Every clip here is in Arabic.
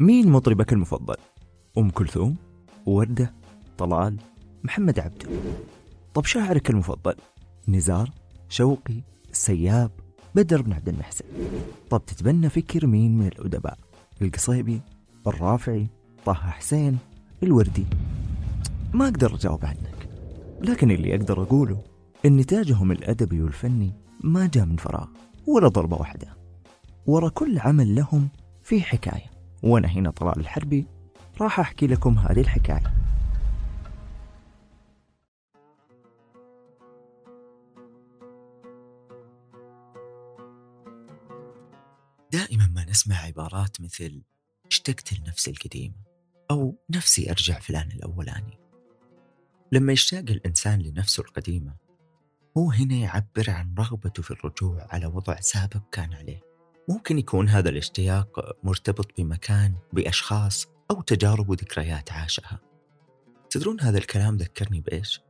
مين مطربك المفضل؟ أم كلثوم؟ وردة؟ طلال؟ محمد عبده طب شاعرك المفضل؟ نزار؟ شوقي؟ السياب؟ بدر بن عبد المحسن طب تتبنى فكر مين من الأدباء؟ القصيبي؟ الرافعي؟ طه حسين؟ الوردي؟ ما أقدر أجاوب عنك لكن اللي أقدر أقوله إن نتاجهم الأدبي والفني ما جاء من فراغ ولا ضربة واحدة ورا كل عمل لهم في حكاية وأنا هنا طلال الحربي راح أحكي لكم هذه الحكاية. دائما ما نسمع عبارات مثل اشتقت لنفسي القديمة أو نفسي أرجع فلان الأولاني لما يشتاق الإنسان لنفسه القديمة هو هنا يعبر عن رغبته في الرجوع على وضع سابق كان عليه. ممكن يكون هذا الاشتياق مرتبط بمكان بأشخاص أو تجارب وذكريات عاشها. تدرون هذا الكلام ذكرني بإيش؟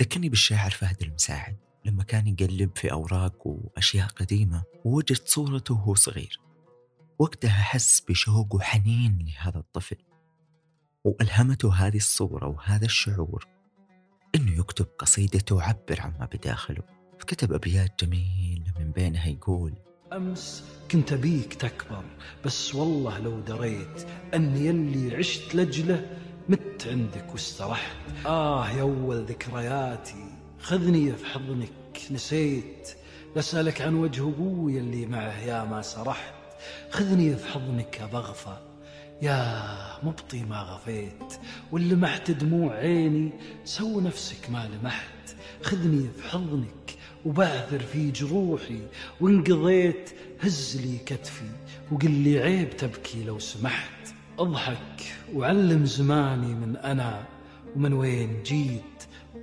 ذكرني بالشاعر فهد المساعد. لما كان يقلب في أوراق وأشياء قديمة ووجد صورته وهو صغير. وقتها حس بشوق وحنين لهذا الطفل. وألهمته هذه الصورة وهذا الشعور أنه يكتب قصيدة تعبر عما بداخله. فكتب أبيات جميلة من بينها يقول أمس كنت أبيك تكبر بس والله لو دريت أني يلي عشت لجلة مت عندك واسترحت. آه يا أول ذكرياتي خذني في حضنك نسيت. لأسألك عن وجه أبوي اللي معه يا ما سرحت. خذني في حضنك يا بغفة يا مبطي ما غفيت. واللي محت دموع عيني سو نفسك ما لمحت. خذني في حضنك وبعثر في جروحي وانقضيت هز لي كتفي وقل لي عيب تبكي لو سمحت. أضحك وعلم زماني من أنا ومن وين جيت.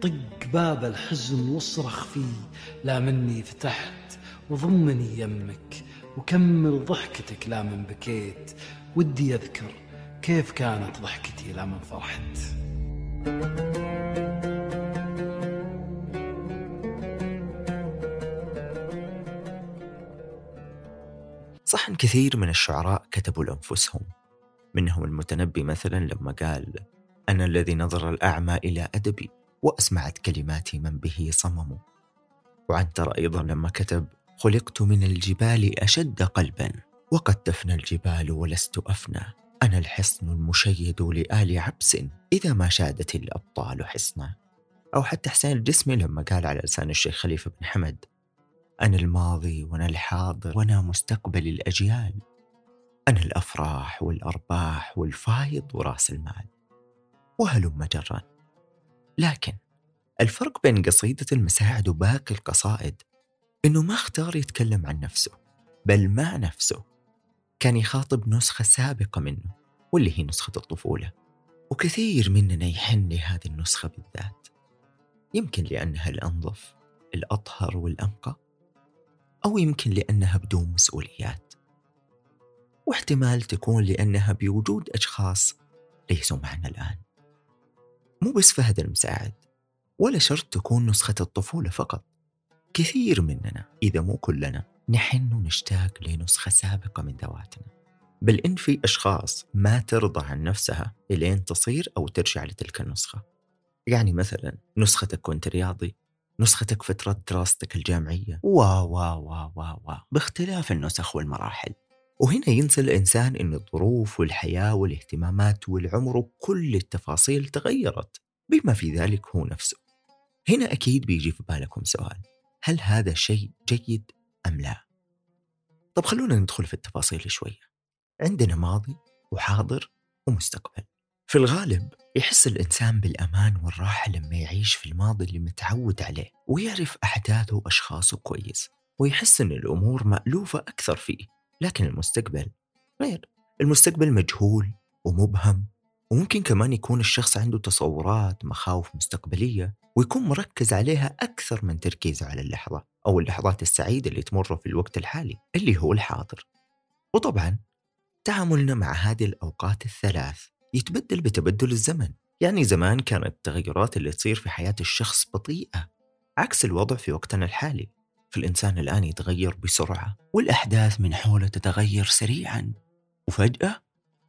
طق باب الحزن واصرخ فيه لا مني فتحت. وضمني يمك وكمل ضحكتك لا من بكيت. ودي أذكر كيف كانت ضحكتي لا من فرحت. صح أن كثير من الشعراء كتبوا لأنفسهم منهم المتنبي مثلا لما قال أنا الذي نظر الأعمى إلى أدبي وأسمعت كلماتي من به صمم. وعنتر أيضا لما كتب خلقت من الجبال أشد قلبا وقد تفنى الجبال ولست أفنى أنا الحصن المشيد لآل عبس إذا ما شادت الأبطال حصنا. أو حتى حسين الجسمي لما قال على لسان الشيخ خليفة بن حمد أنا الماضي وأنا الحاضر وأنا مستقبل الأجيال. أنا الأفراح والأرباح والفايض وراس المال. وهلم جرا. لكن الفرق بين قصيدة المساعد وباقي القصائد إنه ما اختار يتكلم عن نفسه بل مع نفسه. كان يخاطب نسخة سابقة منه واللي هي نسخة الطفولة. وكثير مننا يحن لهذه النسخة بالذات. يمكن لأنها الأنظف الأطهر والأنقى. أو يمكن لأنها بدون مسؤوليات. واحتمال تكون لأنها بوجود أشخاص ليسوا معنا الآن. مو بس فهد المساعد ولا شرط تكون نسخة الطفولة فقط. كثير مننا إذا مو كلنا نحن ونشتاق لنسخة سابقة من ذواتنا. بل إن في أشخاص ما ترضى عن نفسها إلين تصير أو ترجع لتلك النسخة. يعني مثلا نسختك كنت رياضي نسختك فترة دراستك الجامعية. و و و و و باختلاف النسخ والمراحل. وهنا ينسى الإنسان أن الظروف والحياة والاهتمامات والعمر وكل التفاصيل تغيرت بما في ذلك هو نفسه. هنا أكيد بيجي في بالكم سؤال هل هذا شيء جيد أم لا؟ طب خلونا ندخل في التفاصيل شوية. عندنا ماضي وحاضر ومستقبل. في الغالب يحس الإنسان بالأمان والراحة لما يعيش في الماضي اللي متعود عليه ويعرف أحداثه وأشخاصه كويس ويحس أن الأمور مألوفة أكثر فيه. لكن المستقبل غير المستقبل مجهول ومبهم وممكن كمان يكون الشخص عنده تصورات مخاوف مستقبلية ويكون مركز عليها أكثر من تركيزه على اللحظة أو اللحظات السعيدة اللي تمر في الوقت الحالي اللي هو الحاضر. وطبعا تعاملنا مع هذه الأوقات الثلاث يتبدل بتبدل الزمن. يعني زمان كانت التغيرات اللي تصير في حياة الشخص بطيئة عكس الوضع في وقتنا الحالي. فالإنسان الآن يتغير بسرعة والأحداث من حوله تتغير سريعا وفجأة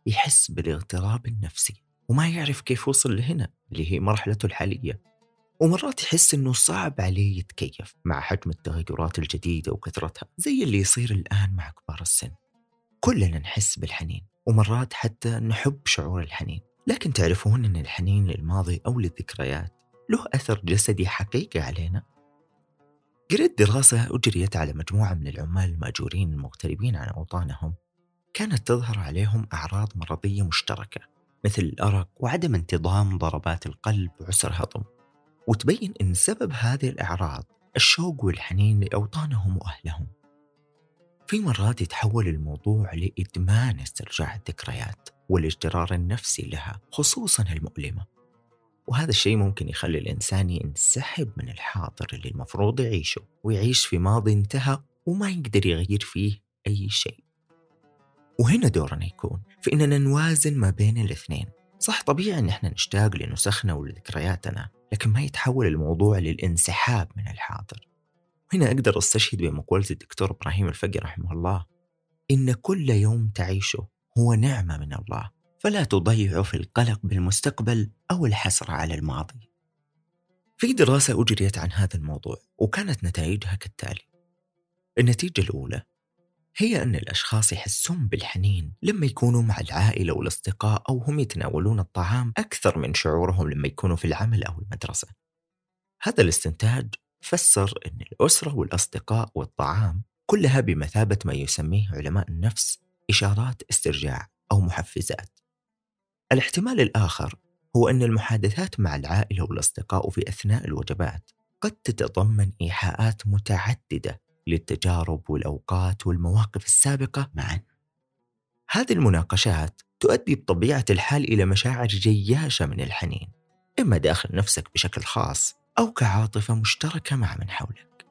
يحس بالاغتراب النفسي وما يعرف كيف وصل لهنا اللي هي مرحلته الحالية. ومرات يحس إنه صعب عليه يتكيف مع حجم التغيرات الجديدة وكثرتها زي اللي يصير الآن مع كبار السن. كلنا نحس بالحنين. ومرات حتى نحب شعور الحنين. لكن تعرفون أن الحنين للماضي أو للذكريات له أثر جسدي حقيقي علينا؟ قريت دراسة أجريت على مجموعة من العمال المأجورين المغتربين عن أوطانهم. كانت تظهر عليهم أعراض مرضية مشتركة مثل الأرق وعدم انتظام ضربات القلب وعسر هضم. وتبين أن سبب هذه الأعراض الشوق والحنين لأوطانهم وأهلهم. في مرات يتحول الموضوع لإدمان استرجاع الذكريات والاجترار النفسي لها خصوصا المؤلمة. وهذا الشيء ممكن يخلي الإنسان ينسحب من الحاضر اللي المفروض يعيشه ويعيش في ماضي انتهى وما يقدر يغير فيه أي شيء. وهنا دورنا يكون في إننا نوازن ما بين الاثنين. صح طبيعي إن إحنا نشتاق لنسخنا ولذكرياتنا لكن ما يتحول الموضوع للانسحاب من الحاضر. هنا أقدر أستشهد بمقولة الدكتور إبراهيم الفقي رحمه الله إن كل يوم تعيشه هو نعمة من الله فلا تضيعه في القلق بالمستقبل أو الحسرة على الماضي. في دراسة أجريت عن هذا الموضوع وكانت نتائجها كالتالي النتيجة الأولى هي أن الأشخاص يحسون بالحنين لما يكونوا مع العائلة والأصدقاء أو هم يتناولون الطعام أكثر من شعورهم لما يكونوا في العمل أو المدرسة. هذا الاستنتاج فسر أن الأسرة والأصدقاء والطعام كلها بمثابة ما يسميه علماء النفس إشارات استرجاع أو محفزات. الاحتمال الآخر هو أن المحادثات مع العائلة والأصدقاء في أثناء الوجبات قد تتضمن إيحاءات متعددة للتجارب والأوقات والمواقف السابقة معا. هذه المناقشات تؤدي بطبيعة الحال إلى مشاعر جياشة من الحنين، إما داخل نفسك بشكل خاص أو كعاطفة مشتركة مع من حولك.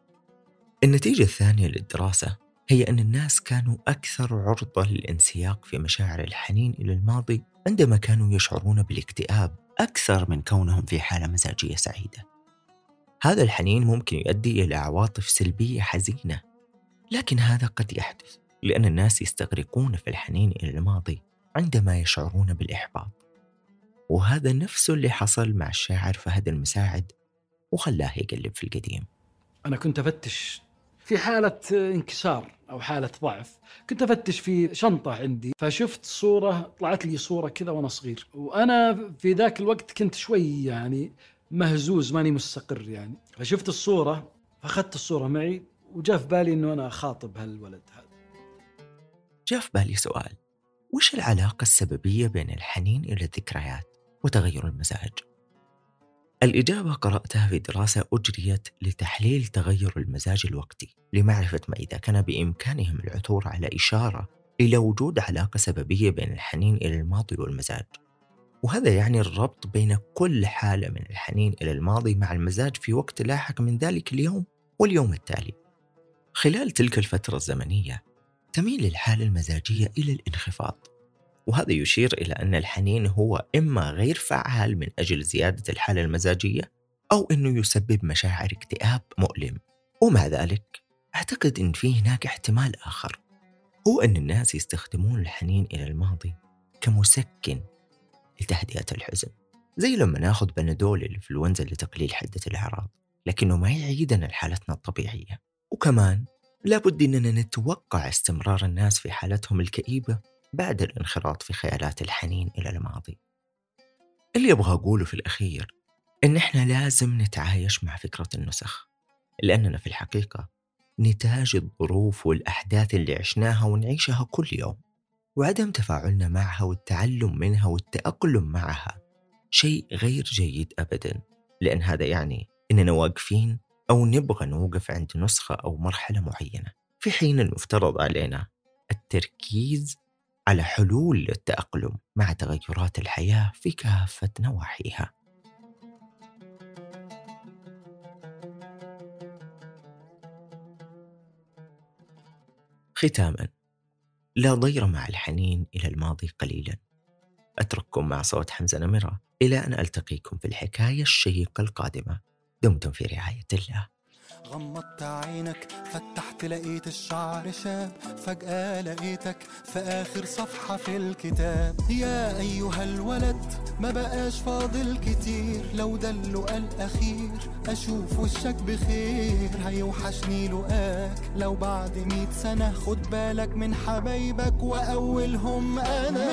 النتيجة الثانية للدراسة هي أن الناس كانوا أكثر عرضة للانسياق في مشاعر الحنين إلى الماضي عندما كانوا يشعرون بالاكتئاب أكثر من كونهم في حالة مزاجية سعيدة. هذا الحنين ممكن يؤدي إلى عواطف سلبية حزينة، لكن هذا قد يحدث لأن الناس يستغرقون في الحنين إلى الماضي عندما يشعرون بالإحباط. وهذا نفسه اللي حصل مع الشاعر فهد المساعد وخلاه يقلب في القديم. أنا كنت أفتش في حالة انكسار أو حالة ضعف. كنت أفتش في شنطة عندي فشفت صورة طلعت لي صورة كذا وأنا صغير. وأنا في ذاك الوقت كنت شوي يعني مهزوز ماني مستقر يعني. فشفت الصورة فأخذت الصورة معي وجاء في بالي أنه أنا خاطب هالولد هذا. جاء في بالي سؤال وش العلاقة السببية بين الحنين إلى الذكريات وتغير المزاج؟ الإجابة قرأتها في دراسة أجريت لتحليل تغير المزاج الوقتي لمعرفة ما إذا كان بإمكانهم العثور على إشارة إلى وجود علاقة سببية بين الحنين إلى الماضي والمزاج. وهذا يعني الربط بين كل حالة من الحنين إلى الماضي مع المزاج في وقت لاحق من ذلك اليوم واليوم التالي. خلال تلك الفترة الزمنية تميل الحالة المزاجية إلى الانخفاض. وهذا يشير إلى أن الحنين هو إما غير فعال من أجل زيادة الحالة المزاجية أو أنه يسبب مشاعر اكتئاب مؤلم. ومع ذلك أعتقد أن في هناك احتمال آخر. هو أن الناس يستخدمون الحنين إلى الماضي كمسكن لتهدئة الحزن. زي لما ناخذ بنادول الإنفلونزا لتقليل حدة الأعراض لكنه ما يعيدنا لحالتنا الطبيعية. وكمان لابد أننا نتوقع استمرار الناس في حالتهم الكئيبة بعد الانخراط في خيالات الحنين إلى الماضي. اللي أبغى أقوله في الأخير إن إحنا لازم نتعايش مع فكرة النسخ لأننا في الحقيقة نتاج الظروف والأحداث اللي عشناها ونعيشها كل يوم وعدم تفاعلنا معها والتعلم منها والتأقلم معها شيء غير جيد أبدا لأن هذا يعني إننا واقفين أو نبغى نوقف عند نسخة أو مرحلة معينة. في حين المفترض علينا التركيز على حلول للتأقلم مع تغيرات الحياة في كافة نواحيها. ختاما لا ضير مع الحنين إلى الماضي قليلا. أترككم مع صوت حمزة نمرة إلى أن ألتقيكم في الحكاية الشيقة القادمة. دمتم في رعاية الله. غمضت عينك فتحت لقيت الشعر شاب فجأة لقيتك في آخر صفحة في الكتاب. يا أيها الولد ما بقاش فاضل كتير. لو ده اللقاء الأخير أشوف وشك بخير. هيوحشني لقاك لو بعد مية سنة خد بالك من حبايبك وأولهم أنا.